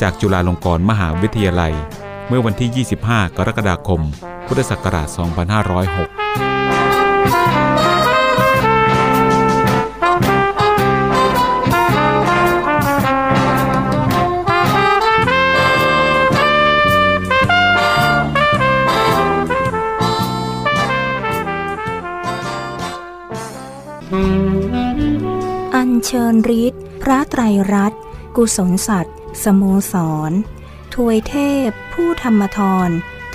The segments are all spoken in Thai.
จากจุฬาลงกรณ์มหาวิทยาลัย เมื่อวันที่ 25 กรกฎาคม พุทธศักราช 2506อัญเชิญฤทธิ์พระไตรรัตน์กุศลสัตว์ สโมสร ถวยเทพ ผู้ธรรมทร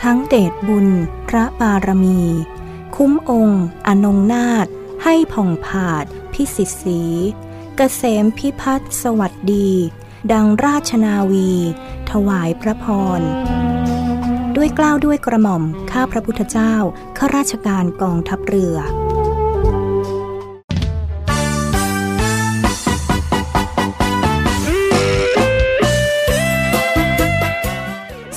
ทั้งเดชบุญ พระบารมี คุ้มองค์ อนงนาถให้ผ่องผาด พิสิทธิ์สีกเกษมพิพัฒน์สวัสดี ดังราชนาวี ถวายพระพร ด้วยกล้าวด้วยกระหม่อม ข้าพระพุทธเจ้า ข้าราชการกองทัพเรือ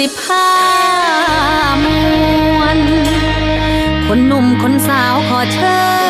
สิบห้ามวน คนหนุ่มคนสาวขอเชิญ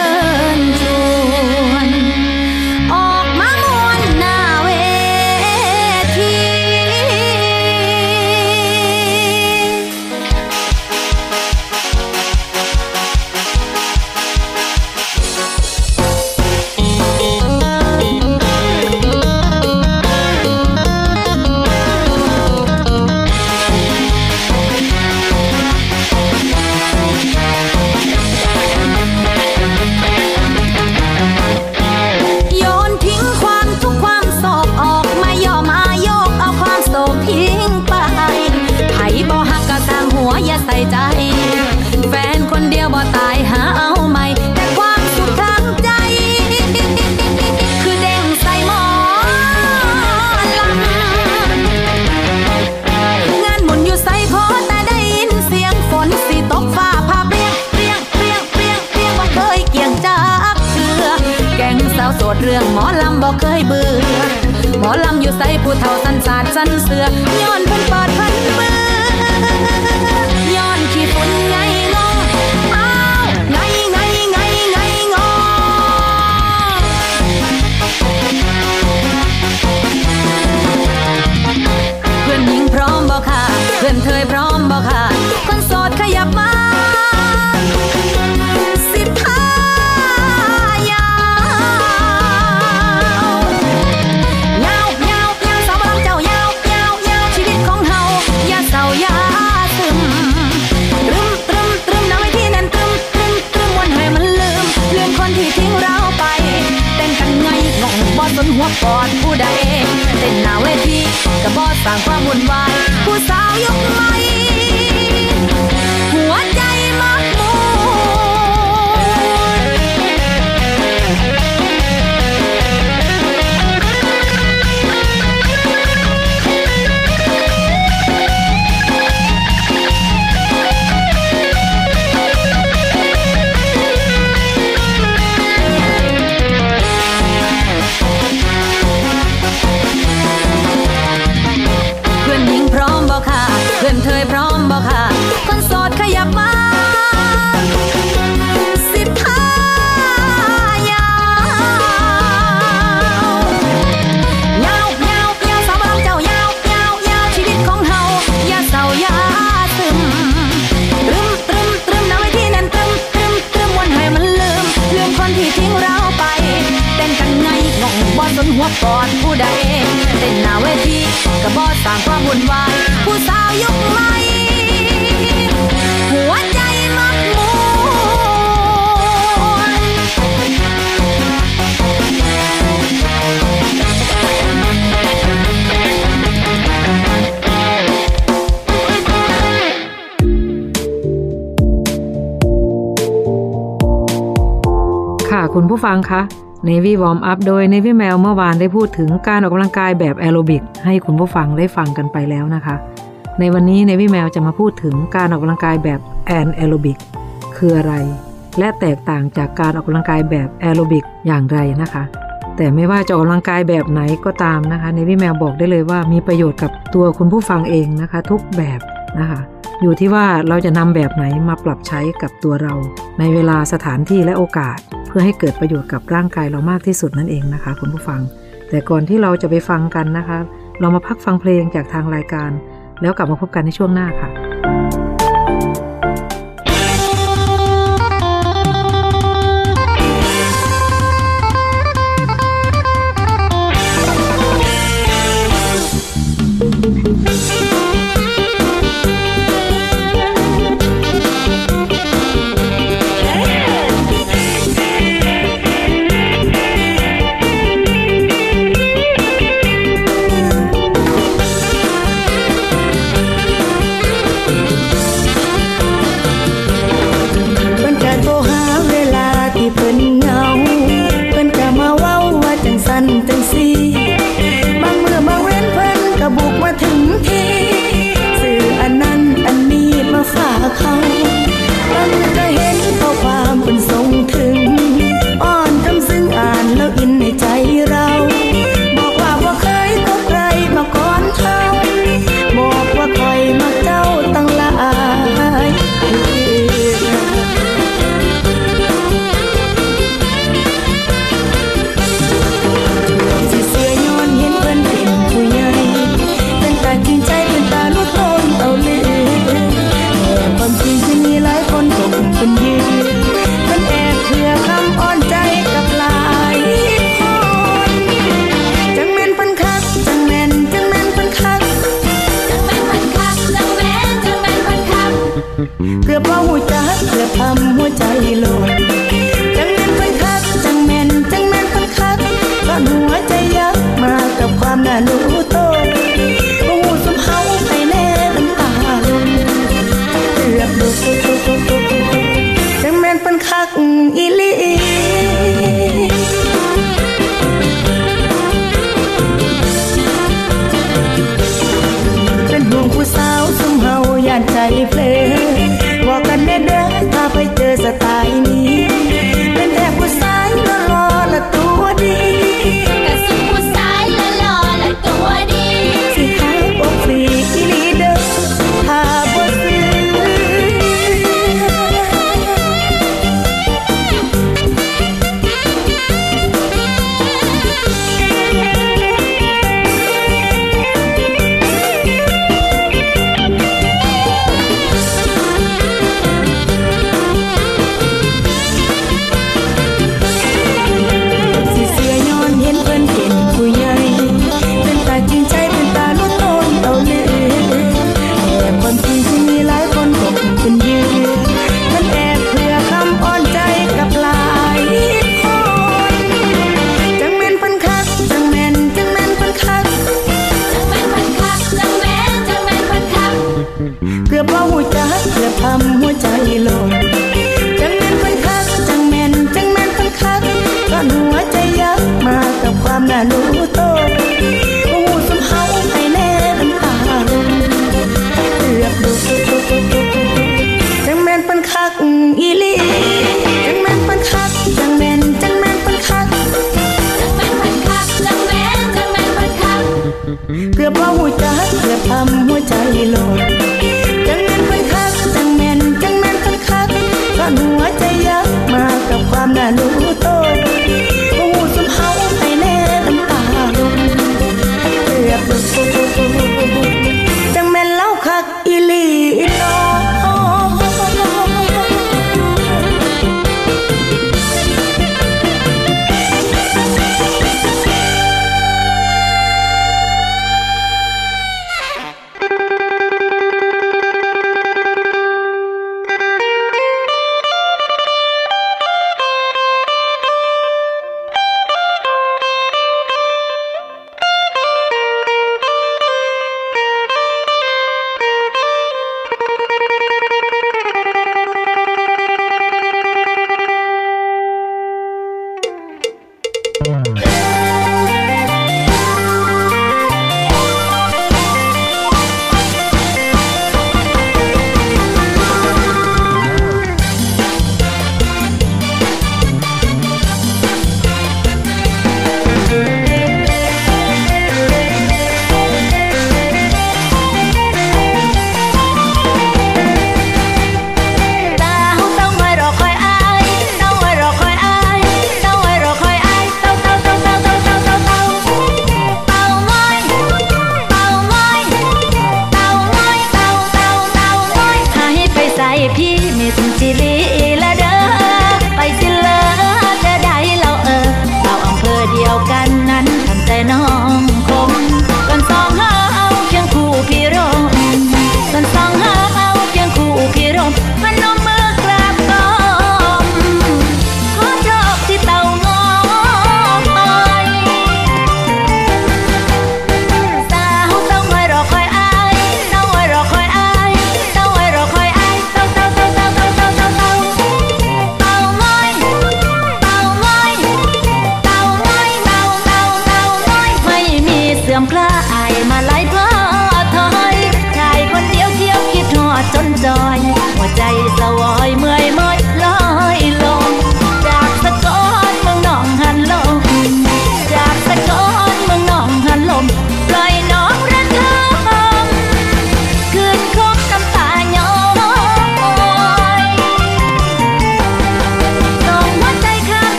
ผู้ฟังคะ Navy Warm Up โดย Navy Mel เมื่อวานได้พูดถึงการออกกำลังกายแบบแอโรบิกให้คุณผู้ฟังได้ฟังกันไปแล้วนะคะ ในวันนี้ Navy Mel จะมาพูดถึงการออกกำลังกายแบบแอนแอโรบิกคืออะไร และแตกต่างจากการออกกำลังกายแบบแอโรบิกอย่างไรนะคะ แต่ไม่ว่าจะออกกำลังกายแบบไหนก็ตามนะคะ Navy Mel บอกได้เลยว่ามีประโยชน์กับตัวคุณผู้ฟังเองนะคะ ทุกแบบนะคะอยู่ที่ว่าเราจะนำแบบไหนมาปรับใช้กับตัวเรา ในเวลาสถานที่และโอกาส เพื่อให้เกิดประโยชน์กับร่างกายเรามากที่สุดนั่นเองนะคะ คุณผู้ฟัง แต่ก่อนที่เราจะไปฟังกันนะคะ เรามาพักฟังเพลงจากทางรายการ แล้วกลับมาพบกันในช่วงหน้าค่ะ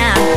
now.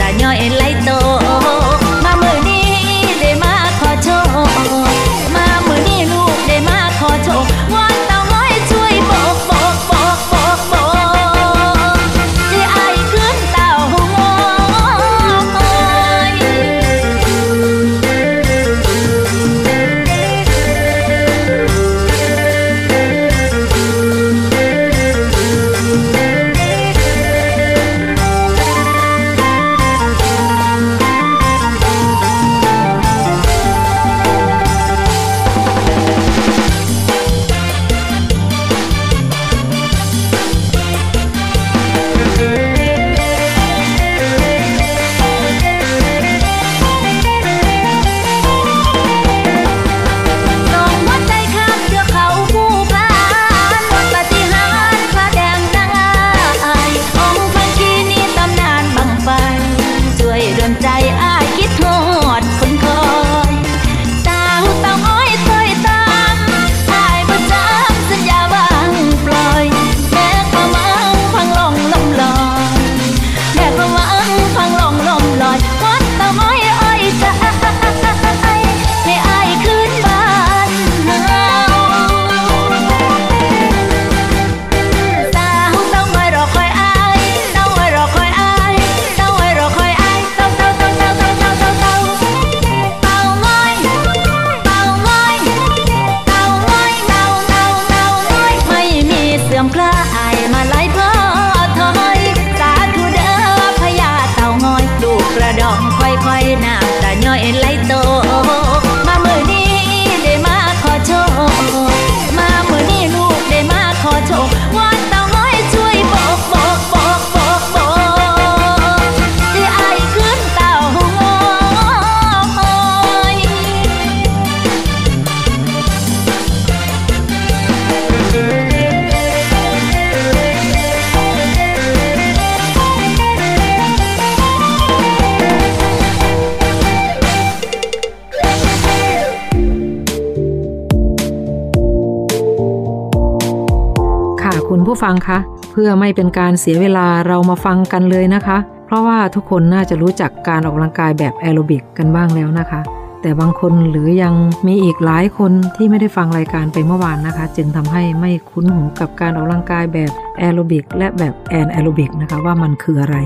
เพื่อไม่เป็นการเสียเวลาเรามาฟังกันเลยนะคะ เพราะว่าทุกคนน่าจะรู้จักการออกกำลังกายแบบแอโรบิกกันบ้างแล้วนะคะ แต่บางคนหรือยังมีอีกหลายคนที่ไม่ได้ฟังรายการไปเมื่อวานนะคะ จึงทำให้ไม่คุ้นหูกับการออกกำลังกายแบบแอโรบิกและแบบแอนแอโรบิกนะคะว่ามันคืออะไร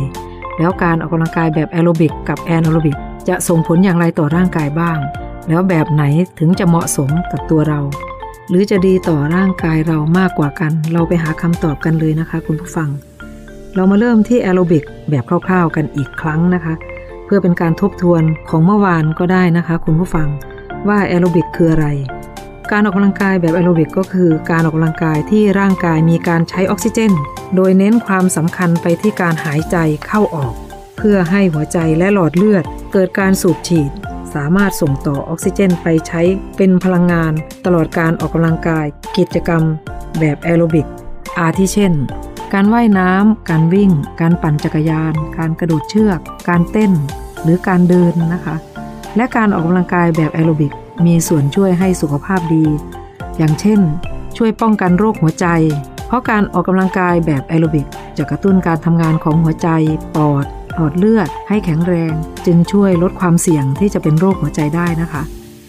แล้วการออกกำลังกายแบบแอโรบิกกับแอนแอโรบิกจะส่งผลอย่างไรต่อร่างกายบ้าง แล้วแบบไหนถึงจะเหมาะสมกับตัวเรา หรือจะดีต่อร่างกายเรามากกว่ากัน เราไปหาคำตอบกันเลยนะคะ คุณผู้ฟัง เรามาเริ่มที่แอโรบิกแบบคร่าวๆกันอีกครั้งนะคะ เพื่อเป็นการทบทวนของเมื่อวานก็ได้นะคะ คุณผู้ฟังว่าแอโรบิกคืออะไร การออกกำลังกายแบบแอโรบิกก็คือการออกกำลังกายที่ร่างกายมีการใช้ออกซิเจน โดยเน้นความสำคัญไปที่การหายใจเข้าออก เพื่อให้หัวใจและหลอดเลือดเกิดการสูบฉีด สามารถส่งต่อออกซิเจนไปใช้เป็นพลังงาน ตลอดการออกกำลังกาย กิจกรรม แบบแอโรบิก อาทิเช่น การว่ายน้ำ การวิ่ง การปั่นจักรยาน การกระโดดเชือก การเต้น หรือการเดินนะคะ และการออกกำลังกายแบบแอโรบิกมีส่วนช่วยให้สุขภาพดี อย่างเช่น ช่วยป้องกันโรคหัวใจ เพราะการออกกำลังกายแบบแอโรบิกจะกระตุ้นการทำงานของหัวใจ ปอด หลอดเลือดให้แข็งแรง จึงช่วยลดความเสี่ยงที่จะเป็นโรคหัวใจได้นะคะ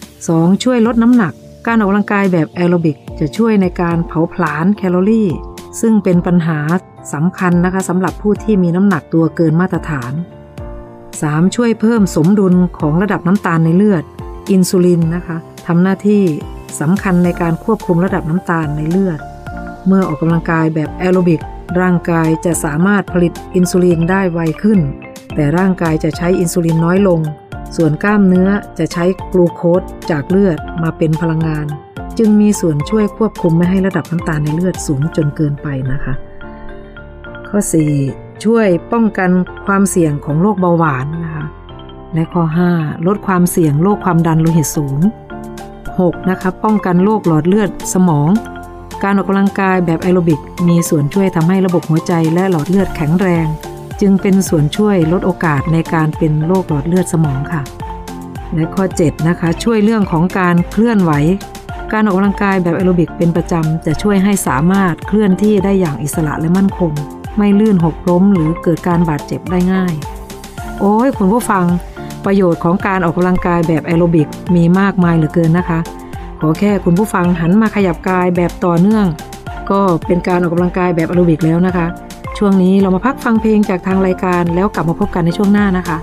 2. ช่วยลดน้ำหนัก การออกกำลังกายแบบแอโรบิกจะช่วยในการเผาผลาญแคลอรี่ ซึ่งเป็นปัญหาสำคัญนะคะสำหรับผู้ที่มีน้ำหนักตัวเกินมาตรฐาน 3. ช่วยเพิ่มสมดุลของระดับน้ำตาลในเลือด อินซูลินนะคะทำหน้าที่สำคัญในการควบคุมระดับน้ำตาลในเลือด เมื่อออกกำลังกายแบบแอโรบิก ร่างกายจะสามารถผลิตอินซูลินได้ไวขึ้น แต่ร่างกายจะใช้อินซูลินน้อยลง ส่วนกล้ามเนื้อจะใช้กลูโคสจากเลือดมาเป็นพลังงาน จึงมีส่วนช่วยควบคุมไม่ให้ระดับน้ำตาลในเลือดสูงจนเกินไปนะคะ ข้อ 4. ช่วยป้องกันความเสี่ยงของโรคเบาหวานนะคะและข้อ 5. ลดความเสี่ยงโรคความดันโลหิตสูง 6. นะคะป้องกันโรคหลอดเลือดสมอง การออกกำลังกายแบบแอโรบิกมีส่วนช่วยทำให้ระบบหัวใจและหลอดเลือดแข็งแรง จึงเป็นส่วนช่วยลดโอกาสในการเป็นโรคหลอดเลือดสมองค่ะ และข้อ 7 นะคะ ช่วยเรื่องของการเคลื่อนไหว การออกกำลังกายแบบแอโรบิกเป็นประจำจะช่วยให้สามารถเคลื่อนที่ได้อย่างอิสระและมั่นคง ไม่ลื่นหกล้มหรือเกิดการบาดเจ็บได้ง่าย โอ้ยคุณผู้ฟัง ประโยชน์ของการออกกำลังกายแบบแอโรบิกมีมากมายเหลือเกินนะคะ ขอแค่คุณผู้ฟังหันมาขยับกายแบบต่อเนื่อง ก็เป็นการออกกำลังกายแบบอโรบิกแล้วนะคะ ช่วงนี้เรามาพักฟังเพลงจากทางรายการแล้วกลับมาพบกันในช่วงหน้านะคะ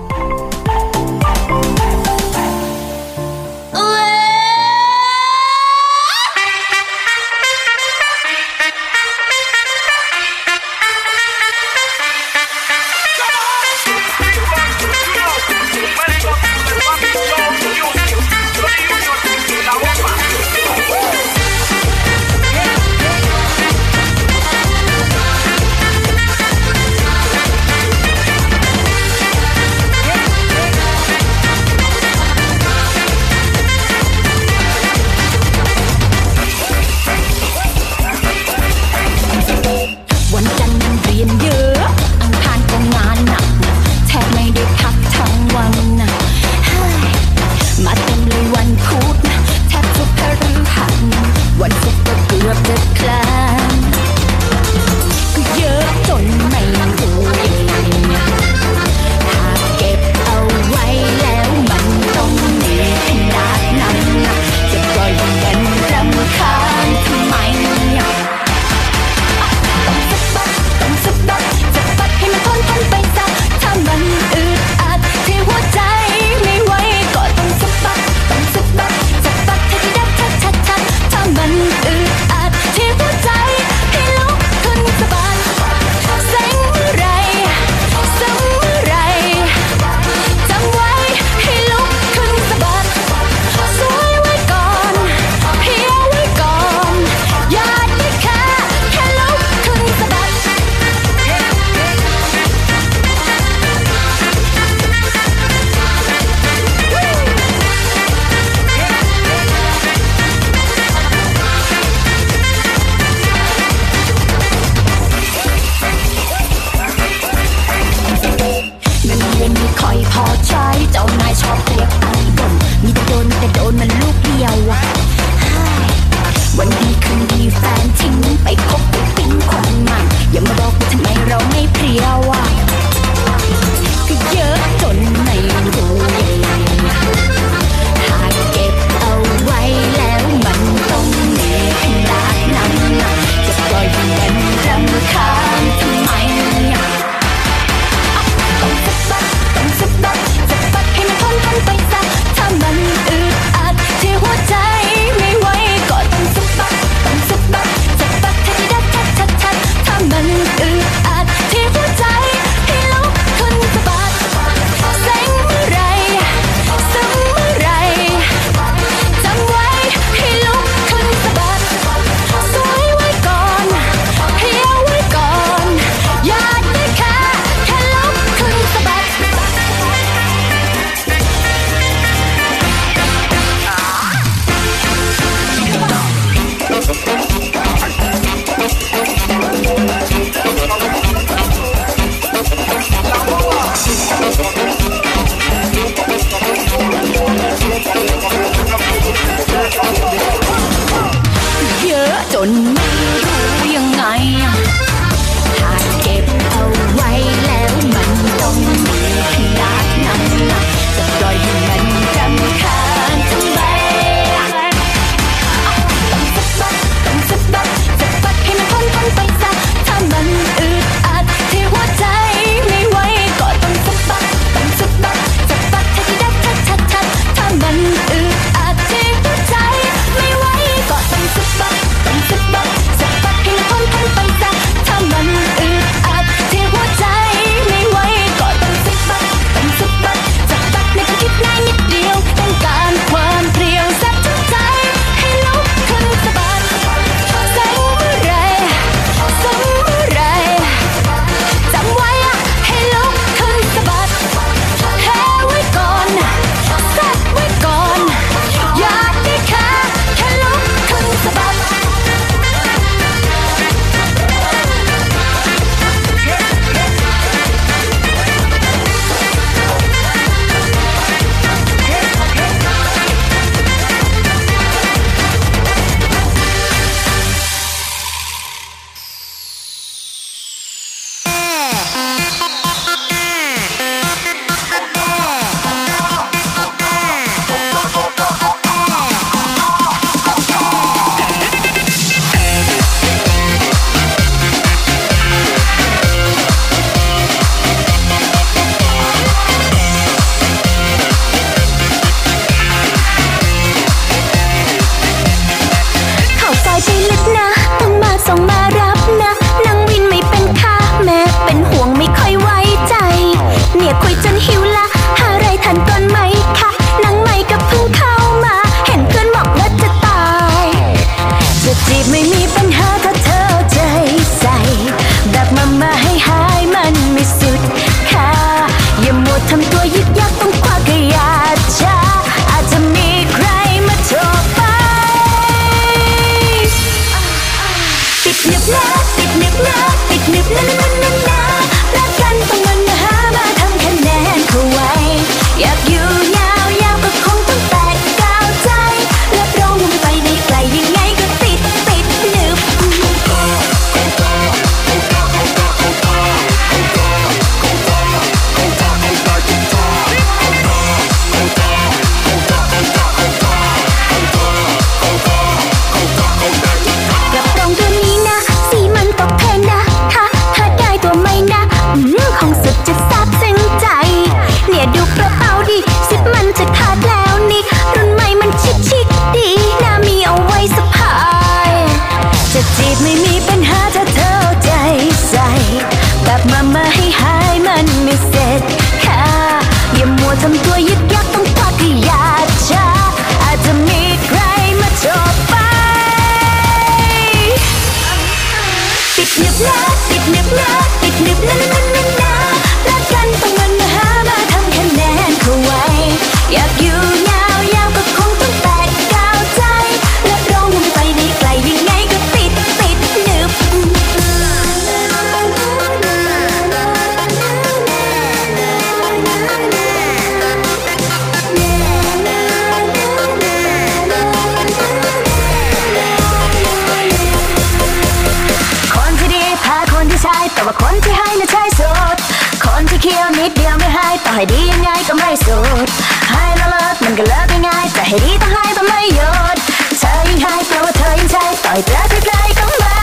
ต่อให้ดียังไงก็ไม่สุดให้แล้วเลิกมันก็เลิกง่ายแต่ให้ดีต้องให้ต้องไม่หยุดเธอยิ่งให้แปลว่าเธอยิ่งใช่ต่อยเจอใกล้ๆก็ไม่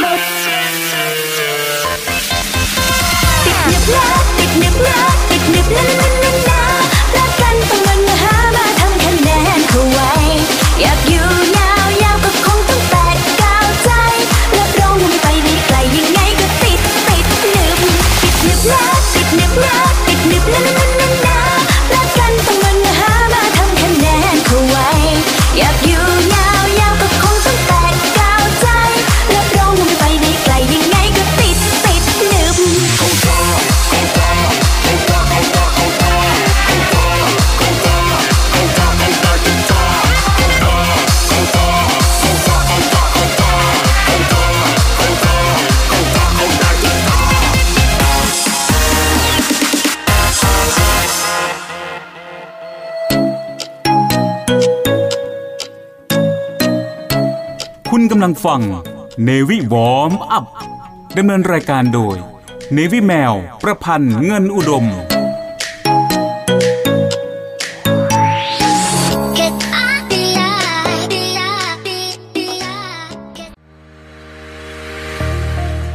หลุดติดหนึบนะติดหนึบนะติดหนึบนะน ฟังเนวิวอมอัพดำเนินรายการโดยเนวิแมว ประพันธ์เงินอุดม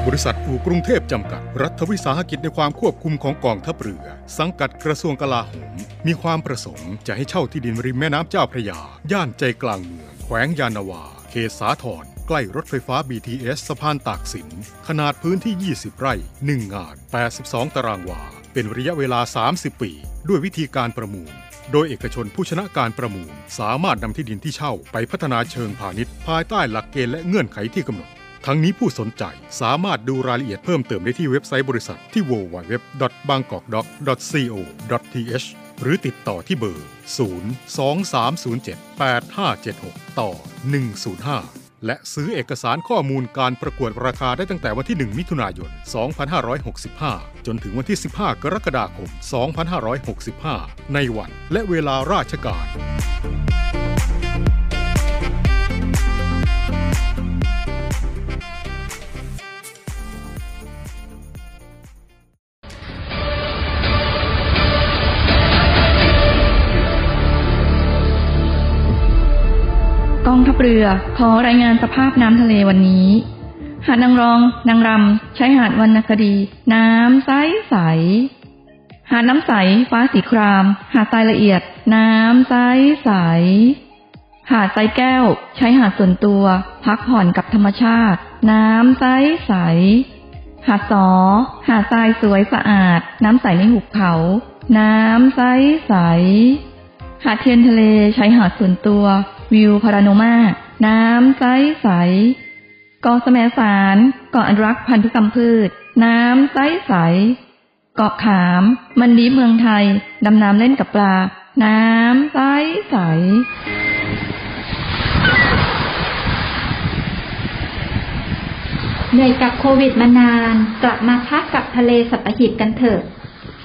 บริษัทอู่กรุงเทพจำกัด รัฐวิสาหกิจในความควบคุมของกองทัพเรือ สังกัดกระทรวงกลาโหม มีความประสงค์จะให้เช่าที่ดินริมแม่น้ำเจ้าพระยา ย่านใจกลางเมือง แขวงยานนาวา เขตสาทรใกล้รถไฟฟ้า BTS สะพานตากสิน ขนาดพื้นที่ 20 ไร่ 1 งาน 82 ตารางวา เป็นระยะเวลา 30 ปี ด้วยวิธีการประมูล โดยเอกชนผู้ชนะการประมูล สามารถนำที่ดินที่เช่าไปพัฒนาเชิงพาณิชย์ ภายใต้หลักเกณฑ์และเงื่อนไขที่กำหนด ทั้งนี้ผู้สนใจสามารถดูรายละเอียดเพิ่มเติมได้ที่เว็บไซต์บริษัทที่ www.bangkok.co.th หรือติดต่อที่เบอร์ 023078576 ต่อ 105 และซื้อเอกสารข้อมูลการประกวดราคาได้ตั้งแต่วันที่ 1 มิถุนายน 2565 จนถึงวันที่ 15 กรกฎาคม 2565 ในวันและเวลาราชการ กองทัพเรือ ขอรายงานสภาพน้ำทะเลวันนี้ หาดนางรอง นางรำใช้หาดวรรณคดี น้ำใสใส หาดน้ำใส ฟ้าสีคราม หาดทรายละเอียด น้ำใสใส หาดทรายแก้ว ใช้หาดส่วนตัว พักผ่อนกับธรรมชาติ น้ำใสใส หาดสอ หาดทรายสวยสะอาด น้ำใสในหุบเขา น้ำใสใสหาดเทียนทะเลใช้หาดส่วนตัว วิวพาราโนมา น้ำใสใสเกาะสมสารเกาะอนุรักษ์พันธุกรรมพืช น้ำใสใสเกาะขาม มันดีเมืองไทย ดำน้ำเล่นกับปลา น้ำใสใสเหนื่อยกับโควิดมานาน กลับมาพักกับทะเลสัตหีบกันเถอะ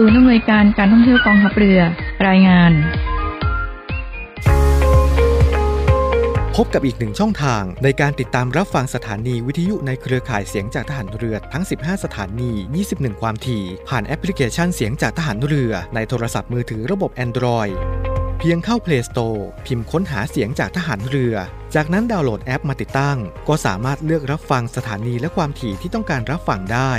ศูนย์อำนวยการการท่องเที่ยวกองทัพเรือ รายงาน พบกับอีกหนึ่งช่องทางในการติดตามรับฟังสถานีวิทยุในเครือข่ายเสียงจากทหารเรือทั้ง 15 สถานี 21 ความถี่ ผ่านแอปพลิเคชันเสียงจากทหารเรือ ในโทรศัพท์มือถือระบบ Android เพียงเข้า Play Store พิมพ์ค้นหาเสียงจากทหารเรือ จากนั้นดาวน์โหลดแอปมาติดตั้ง ก็สามารถเลือกรับฟังสถานีและความถี่ที่ต้องการรับฟังได้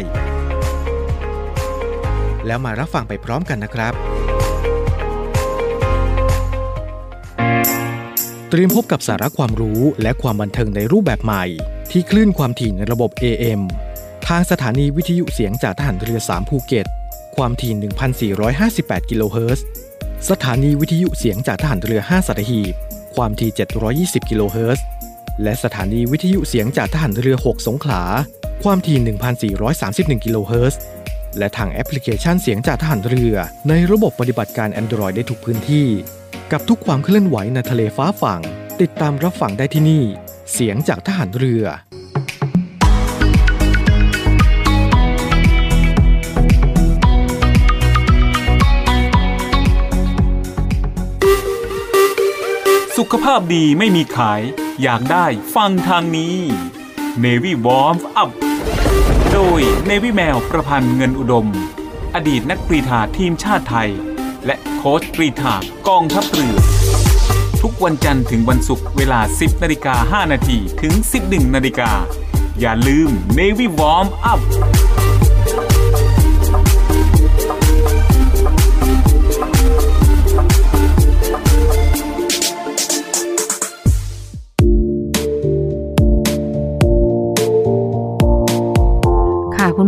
แล้วมารับฟังไปพร้อมกันนะครับ เตรียมพบกับสาระความรู้และความบันเทิงในรูปแบบใหม่ ที่คลื่นความถี่ในระบบ AM ทางสถานีวิทยุเสียงจากทหารเรือ 3 ภูเก็ต ความถี่ 1,458 กิโลเฮิรตซ์ สถานีวิทยุเสียงจากทหารเรือ 5สัตหีบ ความถี่ 720 กิโลเฮิรตซ์ และสถานีวิทยุเสียงจากทหารเรือ 6 สงขลา ความถี่ 1,431 กิโลเฮิรตซ์ และทางแอปพลิเคชันเสียงจากทหารเรือ ในระบบปฏิบัติการ Android ได้ทุกพื้นที่ กับทุกความเคลื่อนไหวในทะเลฟ้าฝั่ง ติดตามรับฟังได้ที่นี่ เสียงจากทหารเรือสุขภาพดีไม่มีขาย อยากได้ฟังทางนี้ Navy Warm Up โดยเนวิแมวประพันธ์เงินอุดม อดีตนักกรีฑาทีมชาติไทย และโค้ชกรีฑากองทัพเรือ ทุกวันจันทร์ถึงวันศุกร์เวลา 10นาฬิกา5นาทีถึง 11นาฬิกาอย่าลืม Navy Warm Up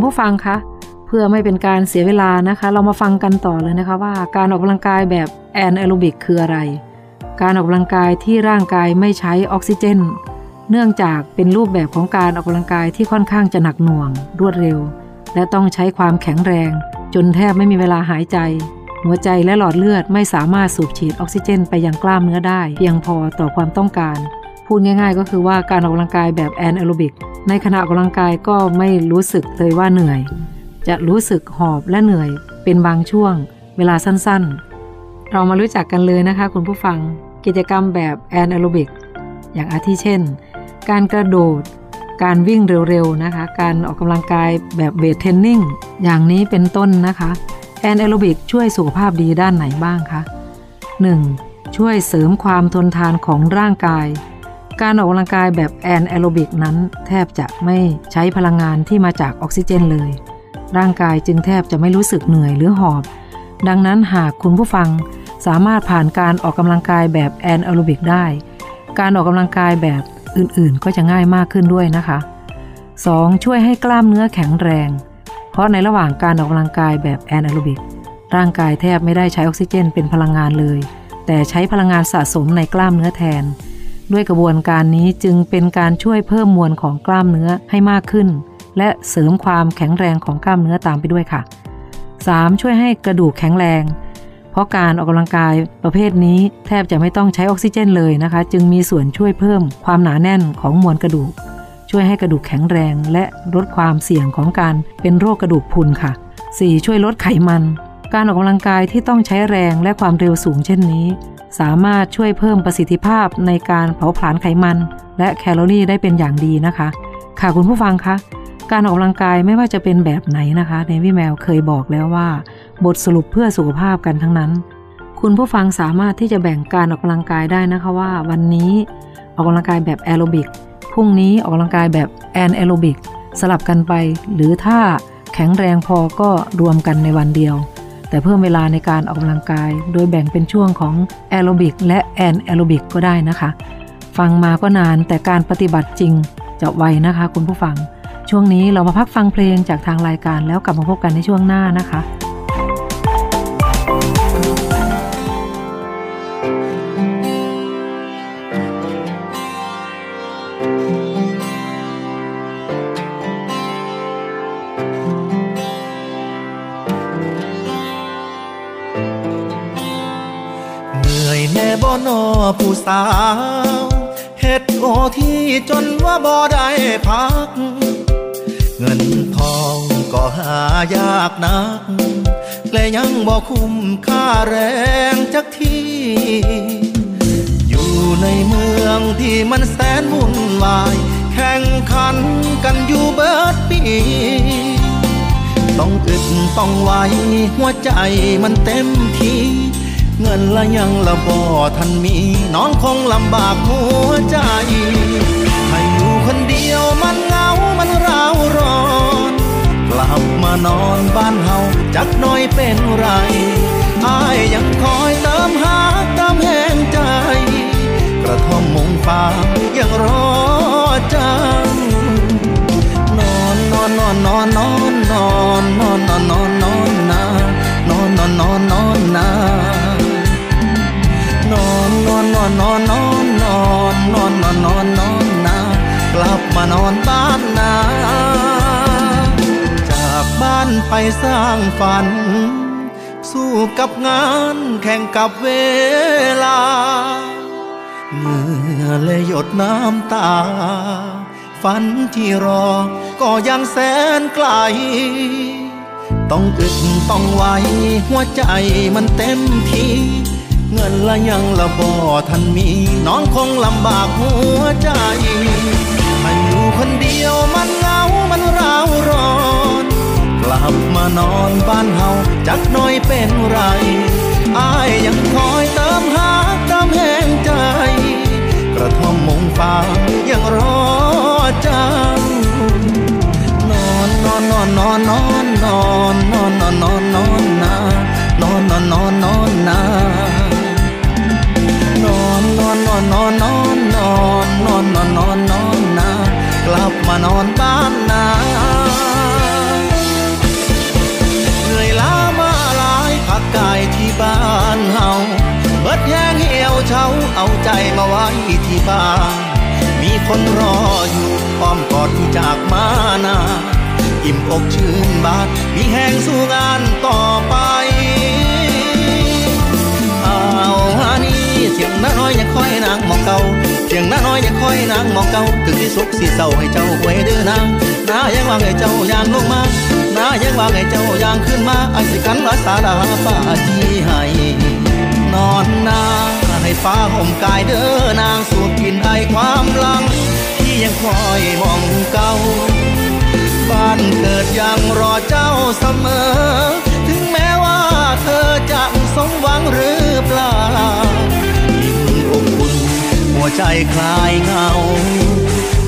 ผู้ฟังคะเพื่อไม่เป็นการเสียเวลานะคะ เรามาฟังกันต่อเลยนะคะว่าการออกกำลังกายแบบแอนแอโรบิกคืออะไร การออกกำลังกายที่ร่างกายไม่ใช้ออกซิเจน เนื่องจากเป็นรูปแบบของการออกกำลังกายที่ค่อนข้างจะหนักหน่วง รวดเร็ว และต้องใช้ความแข็งแรง จนแทบไม่มีเวลาหายใจ หัวใจและหลอดเลือดไม่สามารถสูบฉีดออกซิเจน ไปยังกล้ามเนื้อได้เพียงพอต่อความต้องการ พูดง่ายๆ ก็คือว่าการออกกำลังกายแบบแอนแอโรบิกในขณะออกกำลังกายก็ไม่รู้สึกเลยว่าเหนื่อย จะรู้สึกหอบและเหนื่อยเป็นบางช่วง เวลาสั้นๆ เรามารู้จักกันเลยนะคะคุณผู้ฟังกิจกรรมแบบแอนแอโรบิกอย่างอาทิเช่น การกระโดด การวิ่งเร็วๆนะคะ การออกกำลังกายแบบ weight training อย่างนี้เป็นต้นนะคะแอนแอโรบิกช่วยสุขภาพดีด้านไหนบ้างคะ 1. ช่วยเสริมความทนทานของร่างกาย การออกกำลังกายแบบแอนแอโรบิกนั้น แทบจะไม่ใช้พลังงานที่มาจากออกซิเจนเลย ร่างกายจึงแทบจะไม่รู้สึกเหนื่อยหรือหอบ ดังนั้นหากคุณผู้ฟังสามารถผ่านการออกกำลังกายแบบแอนแอโรบิกได้ การออกกำลังกายแบบอื่นๆ ก็จะง่ายมากขึ้นด้วยนะคะ 2. ช่วยให้กล้ามเนื้อแข็งแรง เพราะในระหว่างการออกกำลังกายแบบแอนแอโรบิกร่างกายแทบไม่ได้ใช้ออกซิเจนเป็นพลังงานเลย แต่ใช้พลังงานสะสมในกล้ามเนื้อแทน ด้วยกระบวนการนี้จึงเป็นการช่วยเพิ่มมวลของกล้ามเนื้อให้มากขึ้น และเสริมความแข็งแรงของกล้ามเนื้อตามไปด้วยค่ะ 3. ช่วยให้กระดูกแข็งแรง เพราะการออกกำลังกายประเภทนี้แทบจะไม่ต้องใช้ออกซิเจนเลยนะคะ จึงมีส่วนช่วยเพิ่มความหนาแน่นของมวลกระดูก ช่วยให้กระดูกแข็งแรง และลดความเสี่ยงของการเป็นโรคกระดูกพรุนค่ะ 4. ช่วยลดไขมัน การออกกำลังกายที่ต้องใช้แรงและความเร็วสูงเช่นนี้ สามารถช่วยเพิ่มประสิทธิภาพในการเผาผลาญไขมัน และแคลอรี่ได้เป็นอย่างดีนะคะ ค่ะคุณผู้ฟังคะการออกกำลังกายไม่ว่าจะเป็นแบบไหนนะคะ Navy แมวเคยบอกแล้วว่า บทสรุปเพื่อสุขภาพกันทั้งนั้น คุณผู้ฟังสามารถที่จะแบ่งการออกกำลังกายได้นะคะว่า วันนี้ออกกำลังกายแบบแอโรบิกพรุ่งนี้ออกกำลังกายแบบแอนแอโรบิกสลับกันไป หรือถ้าแข็งแรงพอก็รวมกันในวันเดียว แต่เพิ่มเวลาในการออกกำลังกาย โดยแบ่งเป็นช่วงของแอโรบิกและแอนแอโรบิกก็ได้นะคะ ฟังมาก็นานแต่การปฏิบัติจริงจะไวนะคะคุณผู้ฟัง ช่วงนี้เรามาพักฟังเพลงจากทางรายการแล้วกลับมาพบกันในช่วงหน้านะคะ นอผู้สาวเฮ็ดโอที่จนว่าบ่ได้พัก เงินทองก็หายากนัก และยังบ่คุ้มค่าแรงจักทีอยู่ในเมืองที่มันแสนวุ่นวาย แข่งขันกันอยู่เบิดปีต้องอึดต้องไวหัวใจมันเต็มที่ เงินละยังละบ่อท่านมี น้องคงลำบากหัวใจถ้าอยู่คนเดียวมันเหงา มันร้าวร้อน กลับมานอนบ้านเฮาจักน้อยเป็นไรอายยังคอยเติมหาเติมแห่งใจ กระท่อมมุงฟ้ายังรอจังนอนนอนนอนนอนนอนนอนนอน อนนอนนอนนอนนอนนอนนอนนอนนากลับมานอนบ้านนา จากบ้านไปสร้างฝัน สู้กับงานแข่งกับเวลาเมื่อและหยดน้ำตา ฝันที่รอก็ยังแสนไกล ต้องอึดต้องไวหัวใจมันเต็มที่ เงินละยังละบ่ทันมี น้องคงลำบากหัวใจถ้าอยู่คนเดียวมันเหงา มันร้าวร้อน กลับมานอนบ้านเฮาจักน้อยเป็นไรอายยังคอยเติมหาเติมแห่งใจ กระท่อมมงฟ้ายังรอเจ้านอนนอนนอนนอนนอนนอนนอนนอนนอนนอนนานอนนอนนอนนอนนาน นอนนอนนอนนอนนอนนอนนอนนากลับมานอนบ้านนาเหนื่อยล้ามาหลายพักกายที่บ้านเฮาเบิดแห้งเหี่ยวเช้าเอาใจมาไว้ที่บ้านมีคนรออยู่พร้อมกอดที่จากมานาอิ่มอกชื่นบานมีแห้งสู้งานต่อไป เสียงน้าน้อยยังคอยนางมองเก่าเสียงน้าน้อยยังคอยนางมองเก่าถึงที่สุขสิเศร้าให้เจ้าไว้เด้อนางน้ายังว่าให้เจ้าย่างลงมาน้ายังว่าให้เจ้าย่างขึ้นมาไอ้สิกันรักษาดาฟ้าจีให้นอนนาให้ฟ้าห่มกายเด้อนางสูดกลินไอความลัง ที่ยังคอยมองเก่าบ้านเกิดยังรอเจ้าเสมอ ถึงแม้ว่าเธอจะสมหวังหรือเปล่า ใจคลายเหงา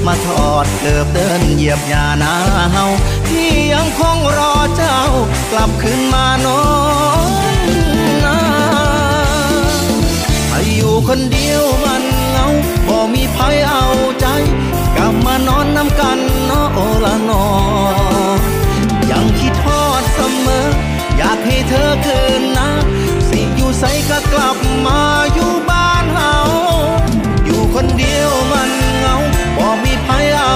มาทอดเกิบเดินเหยียบหญ้าหนาเฮาที่ยังคงรอเจ้า กลับคืนมานอนนาอยู่คนเดียวมันเหงาบ่มีภัยเอาใจ กลับมานอนน้ำกันเนาะโอละนอยังคิดทอดเสมอ อยากให้เธอคืนนะ สิอยู่ใสก็กลับมา เดียวมันเหงาบ่มีภัยเอา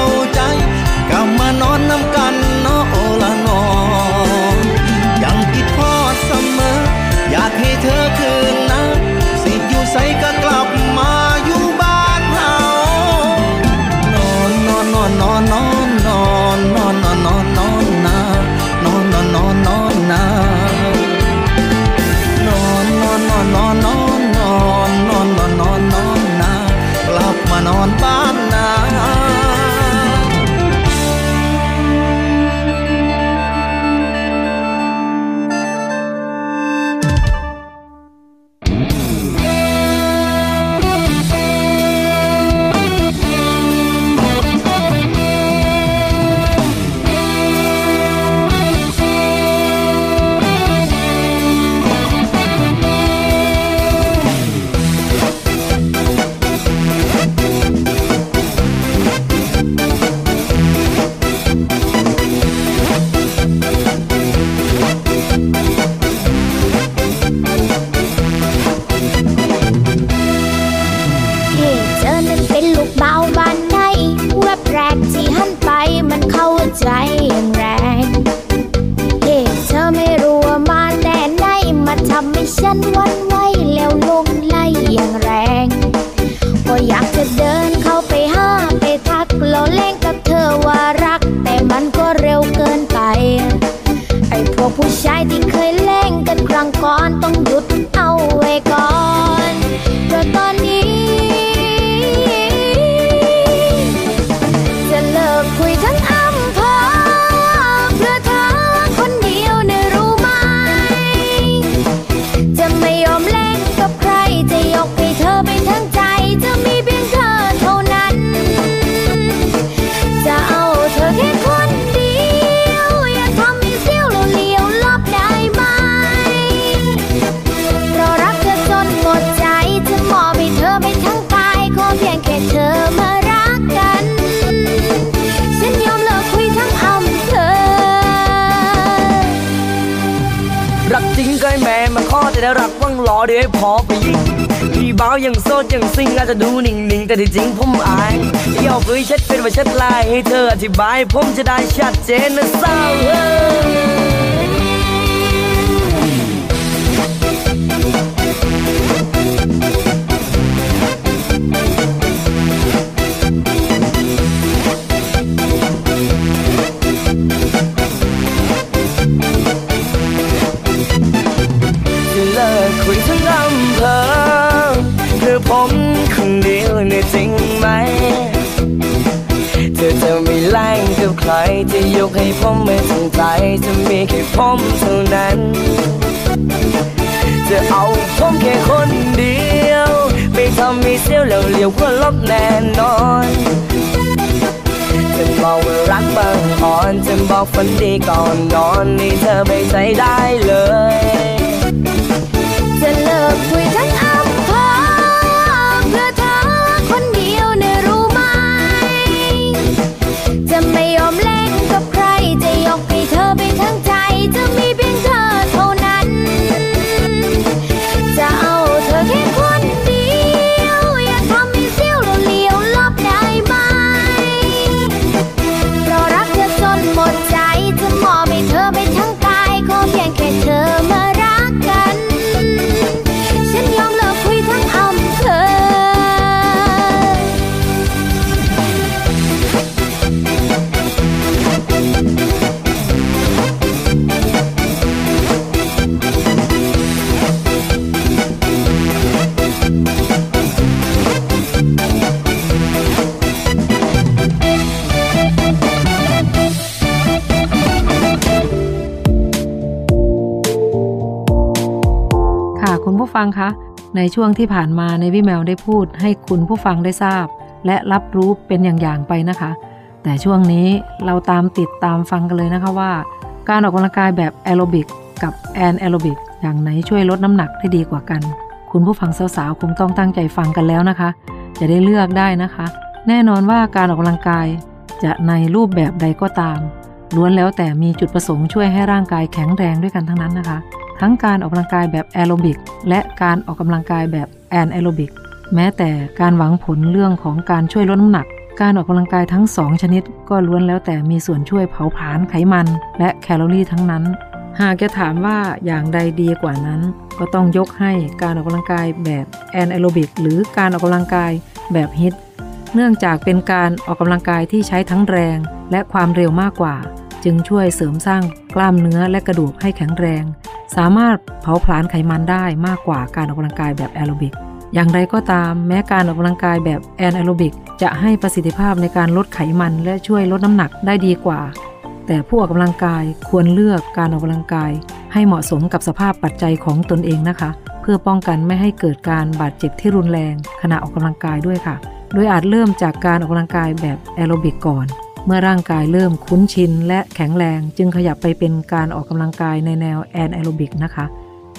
Sudden and Pillow แต่ที่จริงผมอายที่เอ้ยชัดเป็นว่าชัดลายให้เธออธิบาย ผมจะได้ชัดเจนนะสาวเอ้ แค่ผมเท่านั้น จะเอาผมแค่คนเดียว ไม่ทำให้เสียวแล้วเหลียวก็ลบแน่นอนจะบอกว่ารักบางอ่อนจะบอกฝันดีก่อนนอนนี่เธอไปใจได้เลย ฟังคะ ในช่วงที่ผ่านมา Navy แมวได้พูดให้คุณผู้ฟังได้ทราบ และรับรู้เป็นอย่างๆไปนะคะ แต่ช่วงนี้เราตามติดตามฟังกันเลยนะคะว่า การออกกำลังกายแบบแอโรบิกกับแอนแอโรบิกอย่างไหนช่วยลดน้ำหนักได้ดีกว่ากัน คุณผู้ฟังสาวๆคงต้องตั้งใจฟังกันแล้วนะคะ จะได้เลือกได้นะคะ แน่นอนว่าการออกกำลังกาย จะในรูปแบบใดก็ตามล้วนแล้วแต่มีจุดประสงค์ช่วยให้ร่างกายแข็งแรงด้วยกันทั้งนั้นนะคะ ทั้งการออกกำลังกายแบบแอโรบิกและการออกกำลังกายแบบแอนแอโรบิกแม้แต่การหวังผลเรื่องของการช่วยลดน้ำหนัก การออกกำลังกายทั้งสองชนิด ก็ล้วนแล้วแต่มีส่วนช่วยเผาผลาญไขมัน และแคลอรี่ทั้งนั้น หากจะถามว่าอย่างใดดีกว่านั้น ก็ต้องยกให้การออกกำลังกายแบบแอนแอโรบิกหรือการออกกำลังกายแบบ HIIT เนื่องจากเป็นการออกกำลังกายที่ใช้ทั้งแรงและความเร็วมากกว่า จึงช่วยเสริมสร้างกล้ามเนื้อและกระดูกให้แข็งแรง สามารถเผาผลาญไขมันได้มากกว่าการออกกำลังกายแบบแอโรบิก อย่างไรก็ตาม แม้การออกกำลังกายแบบแอนแอโรบิก จะให้ประสิทธิภาพในการลดไขมันและช่วยลดน้ำหนักได้ดีกว่า แต่ผู้ออกกำลังกายควรเลือกการออกกำลังกาย ให้เหมาะสมกับสภาพปัจจัยของตนเองนะคะ เพื่อป้องกันไม่ให้เกิดการบาดเจ็บที่รุนแรง ขณะออกกำลังกายด้วยค่ะ โดยอาจเริ่มจากการออกกำลังกายแบบแอโรบิกก่อน เมื่อร่างกายเริ่มคุ้นชินและแข็งแรงจึงขยับไปเป็นการออกกำลังกายในแนวแอนแอโรบิกนะคะ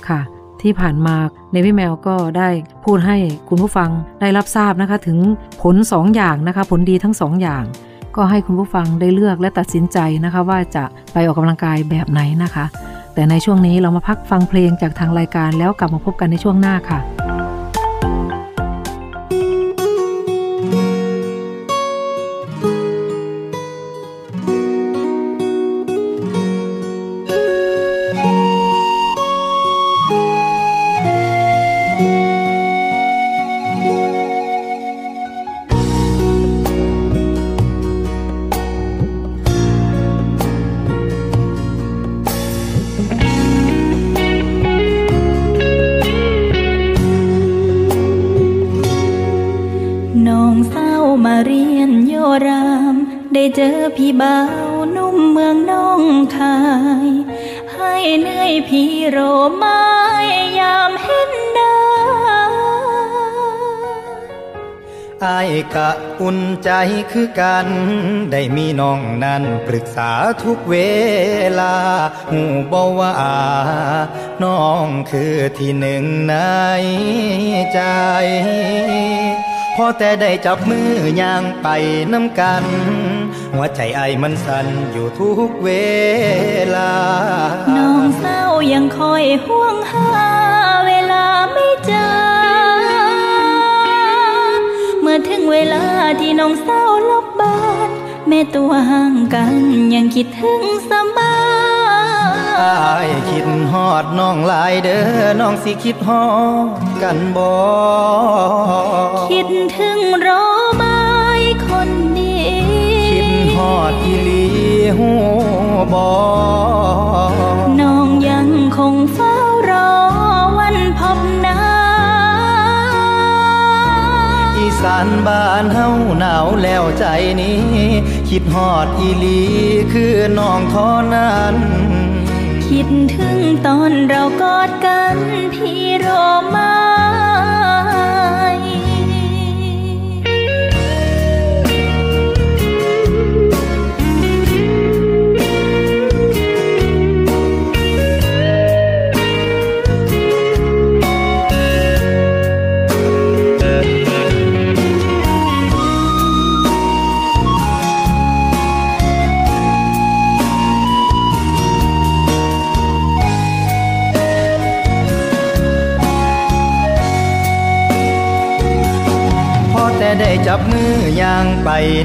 ค่ะ ที่ผ่านมาในวิแมวก็ได้พูดให้คุณผู้ฟังได้รับทราบนะคะ ถึงผล 2 อย่างนะคะ ผลดีทั้ง 2 อย่าง ก็ให้คุณผู้ฟังได้เลือกและตัดสินใจนะคะ ว่าจะไปออกกำลังกายแบบไหนนะคะ แต่ในช่วงนี้เรามาพักฟังเพลงจากทางรายการแล้วกลับมาพบกันในช่วงหน้าค่ะ เจอพี่บ่าวนุ่มเมืองน้องคาย ให้เหนื่อยพี่โรไม้ยามเห็นหน้าอายกะอุ่นใจคือกัน ได้มีน้องนั้นปรึกษาทุกเวลา หูบ่ว่าน้องคือที่หนึ่งในใจพอแต่ได้จับมือย่างไปน้ำกัน หัวใจไอายมันสั่นอยู่ทุกเวลา น้องเศร้ายังคอยห่วงหาเวลาแมเจอ เมื่อถึงเวลาที่น้องเศร้าลบบาน แม่ตัวห่างกันยังคิดถึงเสมออายคิดฮอดน้องหลายเด้อน้องสิคิดฮอดกันบ่คิดถึงรอ ดฮอดอีหลีหูบ่น้องยังคงเฝ้ารอวันพบหน้า อีสานบ้านเฮาหนาวแล้วใจนี้ คิดฮอดอีหลีคือน้องเท่านั้น คิดถึงตอนเรากอดกันพี่โรไม้พ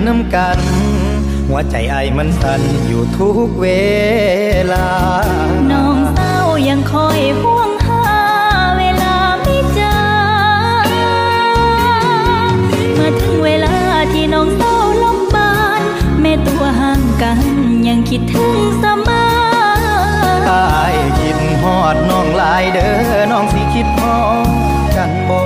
น้ำกัน หัวใจไอ้ายมันสั่นอยู่ทุกเวลา น้องเศร้ายังคอยห่วงหาเวลาไม่เจอเมื่อถึงเวลาที่น้องเศร้าลงบ้านแม่ตัวห่างกันยังคิดถึงเสมออายคิดฮอดน้องหลายเด้อน้องสิคิดฮอดกันบ่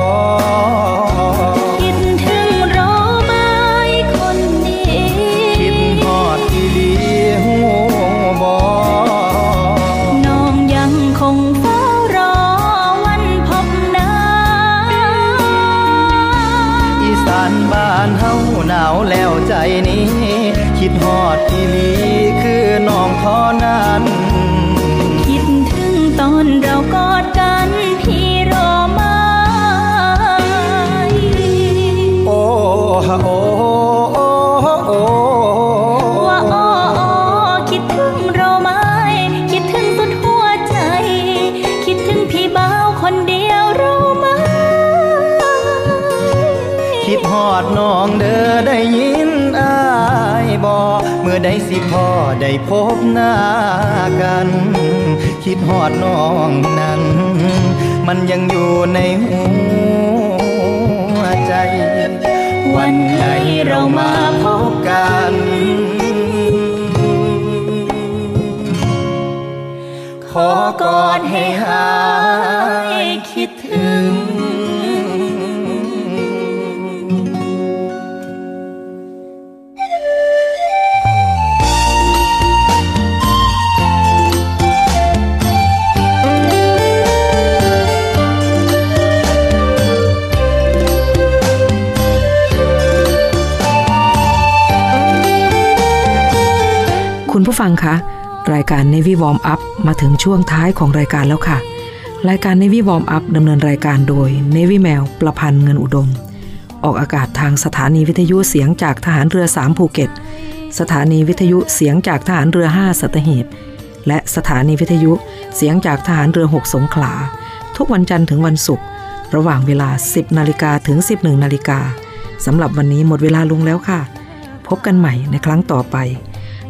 พบหน้ากัน คิดฮอดน้องนั้น มันยังอยู่ในหัวใจ วันไหนเรามาพบกัน ขอกอดให้หายคิดถึง ผู้ฟังคะ รายการ Navy Warm Up มาถึงช่วงท้ายของรายการแล้วค่ะ รายการ Navy Warm Up ดำเนินรายการโดย Navy แมวประพันธ์เงินอุดม ออกอากาศทางสถานีวิทยุเสียงจากทหารเรือ 3 ภูเก็ต สถานีวิทยุเสียงจากทหารเรือ 5 สัตหีบ และสถานีวิทยุเสียงจากทหารเรือ 6 สงขลา ทุกวันจันทร์ถึงวันศุกร์ระหว่างเวลา 10 นาฬิกาถึง 11 นาฬิกาสำหรับวันนี้หมดเวลาลงแล้วค่ะ พบกันใหม่ในครั้งต่อไป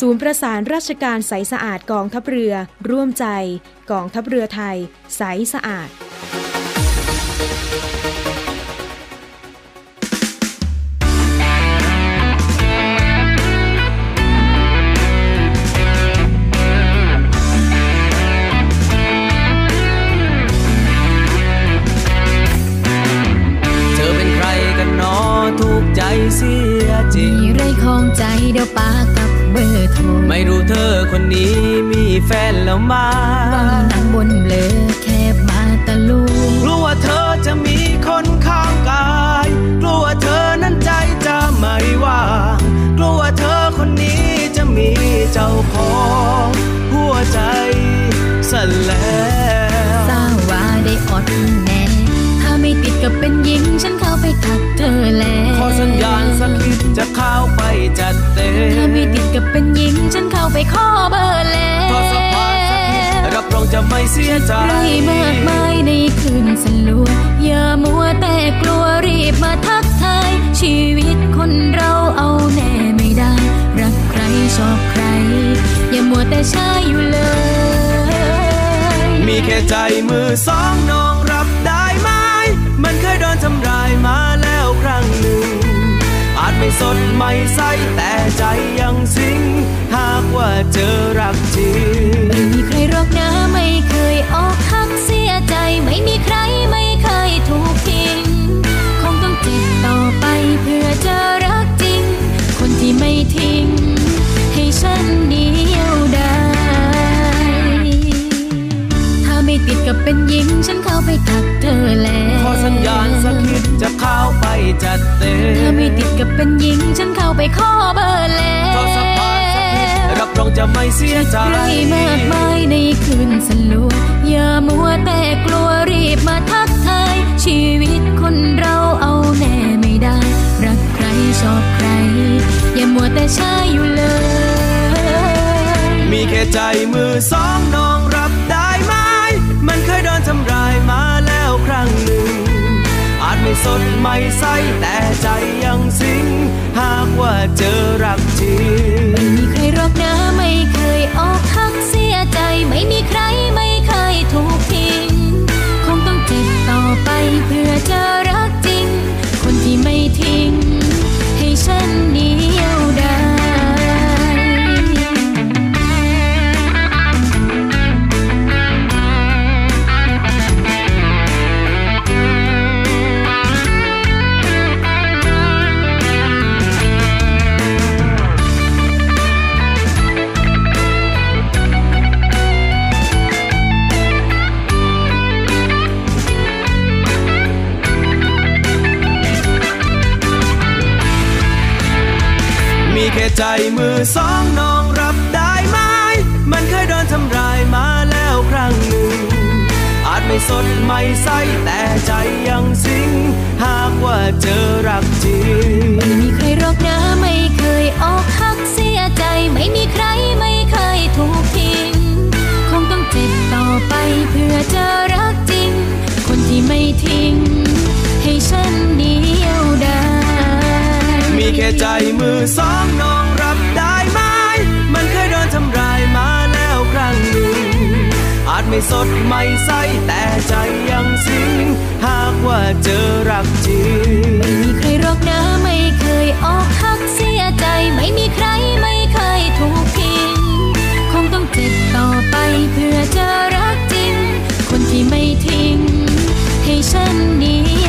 ศูนย์ประสานราชการใสสะอาดกองทัพเรือ ร่วมใจ กองทัพเรือไทย ใสสะอาด เธอเป็นใครกันเนอถูกใจเสียจริง มีไรของใจเดี๋ยวป ไม่รู้เธอคนนี้มีแฟนแล้วมาบางนางบนเบลอแคบมาตะลูกลัวเธอจะมีคนข้างกายกลัวเธอนั้นใจจะไม่ว่างกลัวเธอคนนี้จะมีเจ้าของหัวใจสแล้วทราบว่าได้อดแน่ กับเป็นหญิงฉันเข้าไปขอเบอร์แล้วขอสัมภาษณ์สักนิดรับรองจะไม่เสียใจไรมากมายในคืนสลัว อย่ามัวแต่กลัวรีบมาทักทายชีวิตคนเราเอาแน่ไม่ได้ รักใครชอบใคร อย่ามัวแต่ช้าอยู่เลย มีแค่ใจมือสองน้องรับได้ไหมมันเคยโดนทำร้ายมาแล้วครั้งหนึ่งอาจ ไม่สดไม่ใสแต่ใจยังสิง หากว่าเจอรักจริงไม่มีใครรอกนะไม่เคยออกหักเสียใจ ไม่มีใครไม่เคยถูกทิ้งคงต้องติดต่อไปเพื่อเจะรักจริง คนที่ไม่ทิ้ง ให้ฉันเกับเป็นหญิงฉันเข้าไปทักเธอแล้วขอสัญญาณสักนิดจะเข้าไปจัดเต็มถ้าไม่ติดกับเป็นหญิงฉันเข้าไปขอเบอร์แล้วขอสัมภาษณ์สักนิดรับรองจะไม่เสียใจไรมากมายในคืนสลัวอย่ามัวแต่กลัวรีบมาทักทายชีวิตคนเราเอาแน่ไม่ได้ รักใครชอบใคร อย่ามัวแต่ช้าอยู่เลย มีแค่ใจมือสองน้อง ครั้งหนึ่ง อาจไม่สดไม่ใสแต่ใจยังสิง หากว่าเจอรักจริงไม่มีใครรอกนะไม่เคยออกหักเสียใจไม่มีใครไม่ ใจมือสองน้องรับได้ไหม มันเคยโดนทำร้ายมาแล้วครั้งหนึ่ง อาจไม่สดไม่ใส ค่ใจมือสองน้องรับได้ไหม มันเคยโดนทำร้ายมาแล้วครั้งหนึ่ง อาจไม่สดไม่ใสแต่ใจยังซึ้งหากว่าเจอรักจริงไม่มีใครรอกนะไม่เคยออกหักเสียใจ ไม่มีใครไม่เคยถูกทิ้ง คงต้องเจ็บต่อไปเพื่อเจอรักจริง คนที่ไม่ทิ้งให้ฉันนี้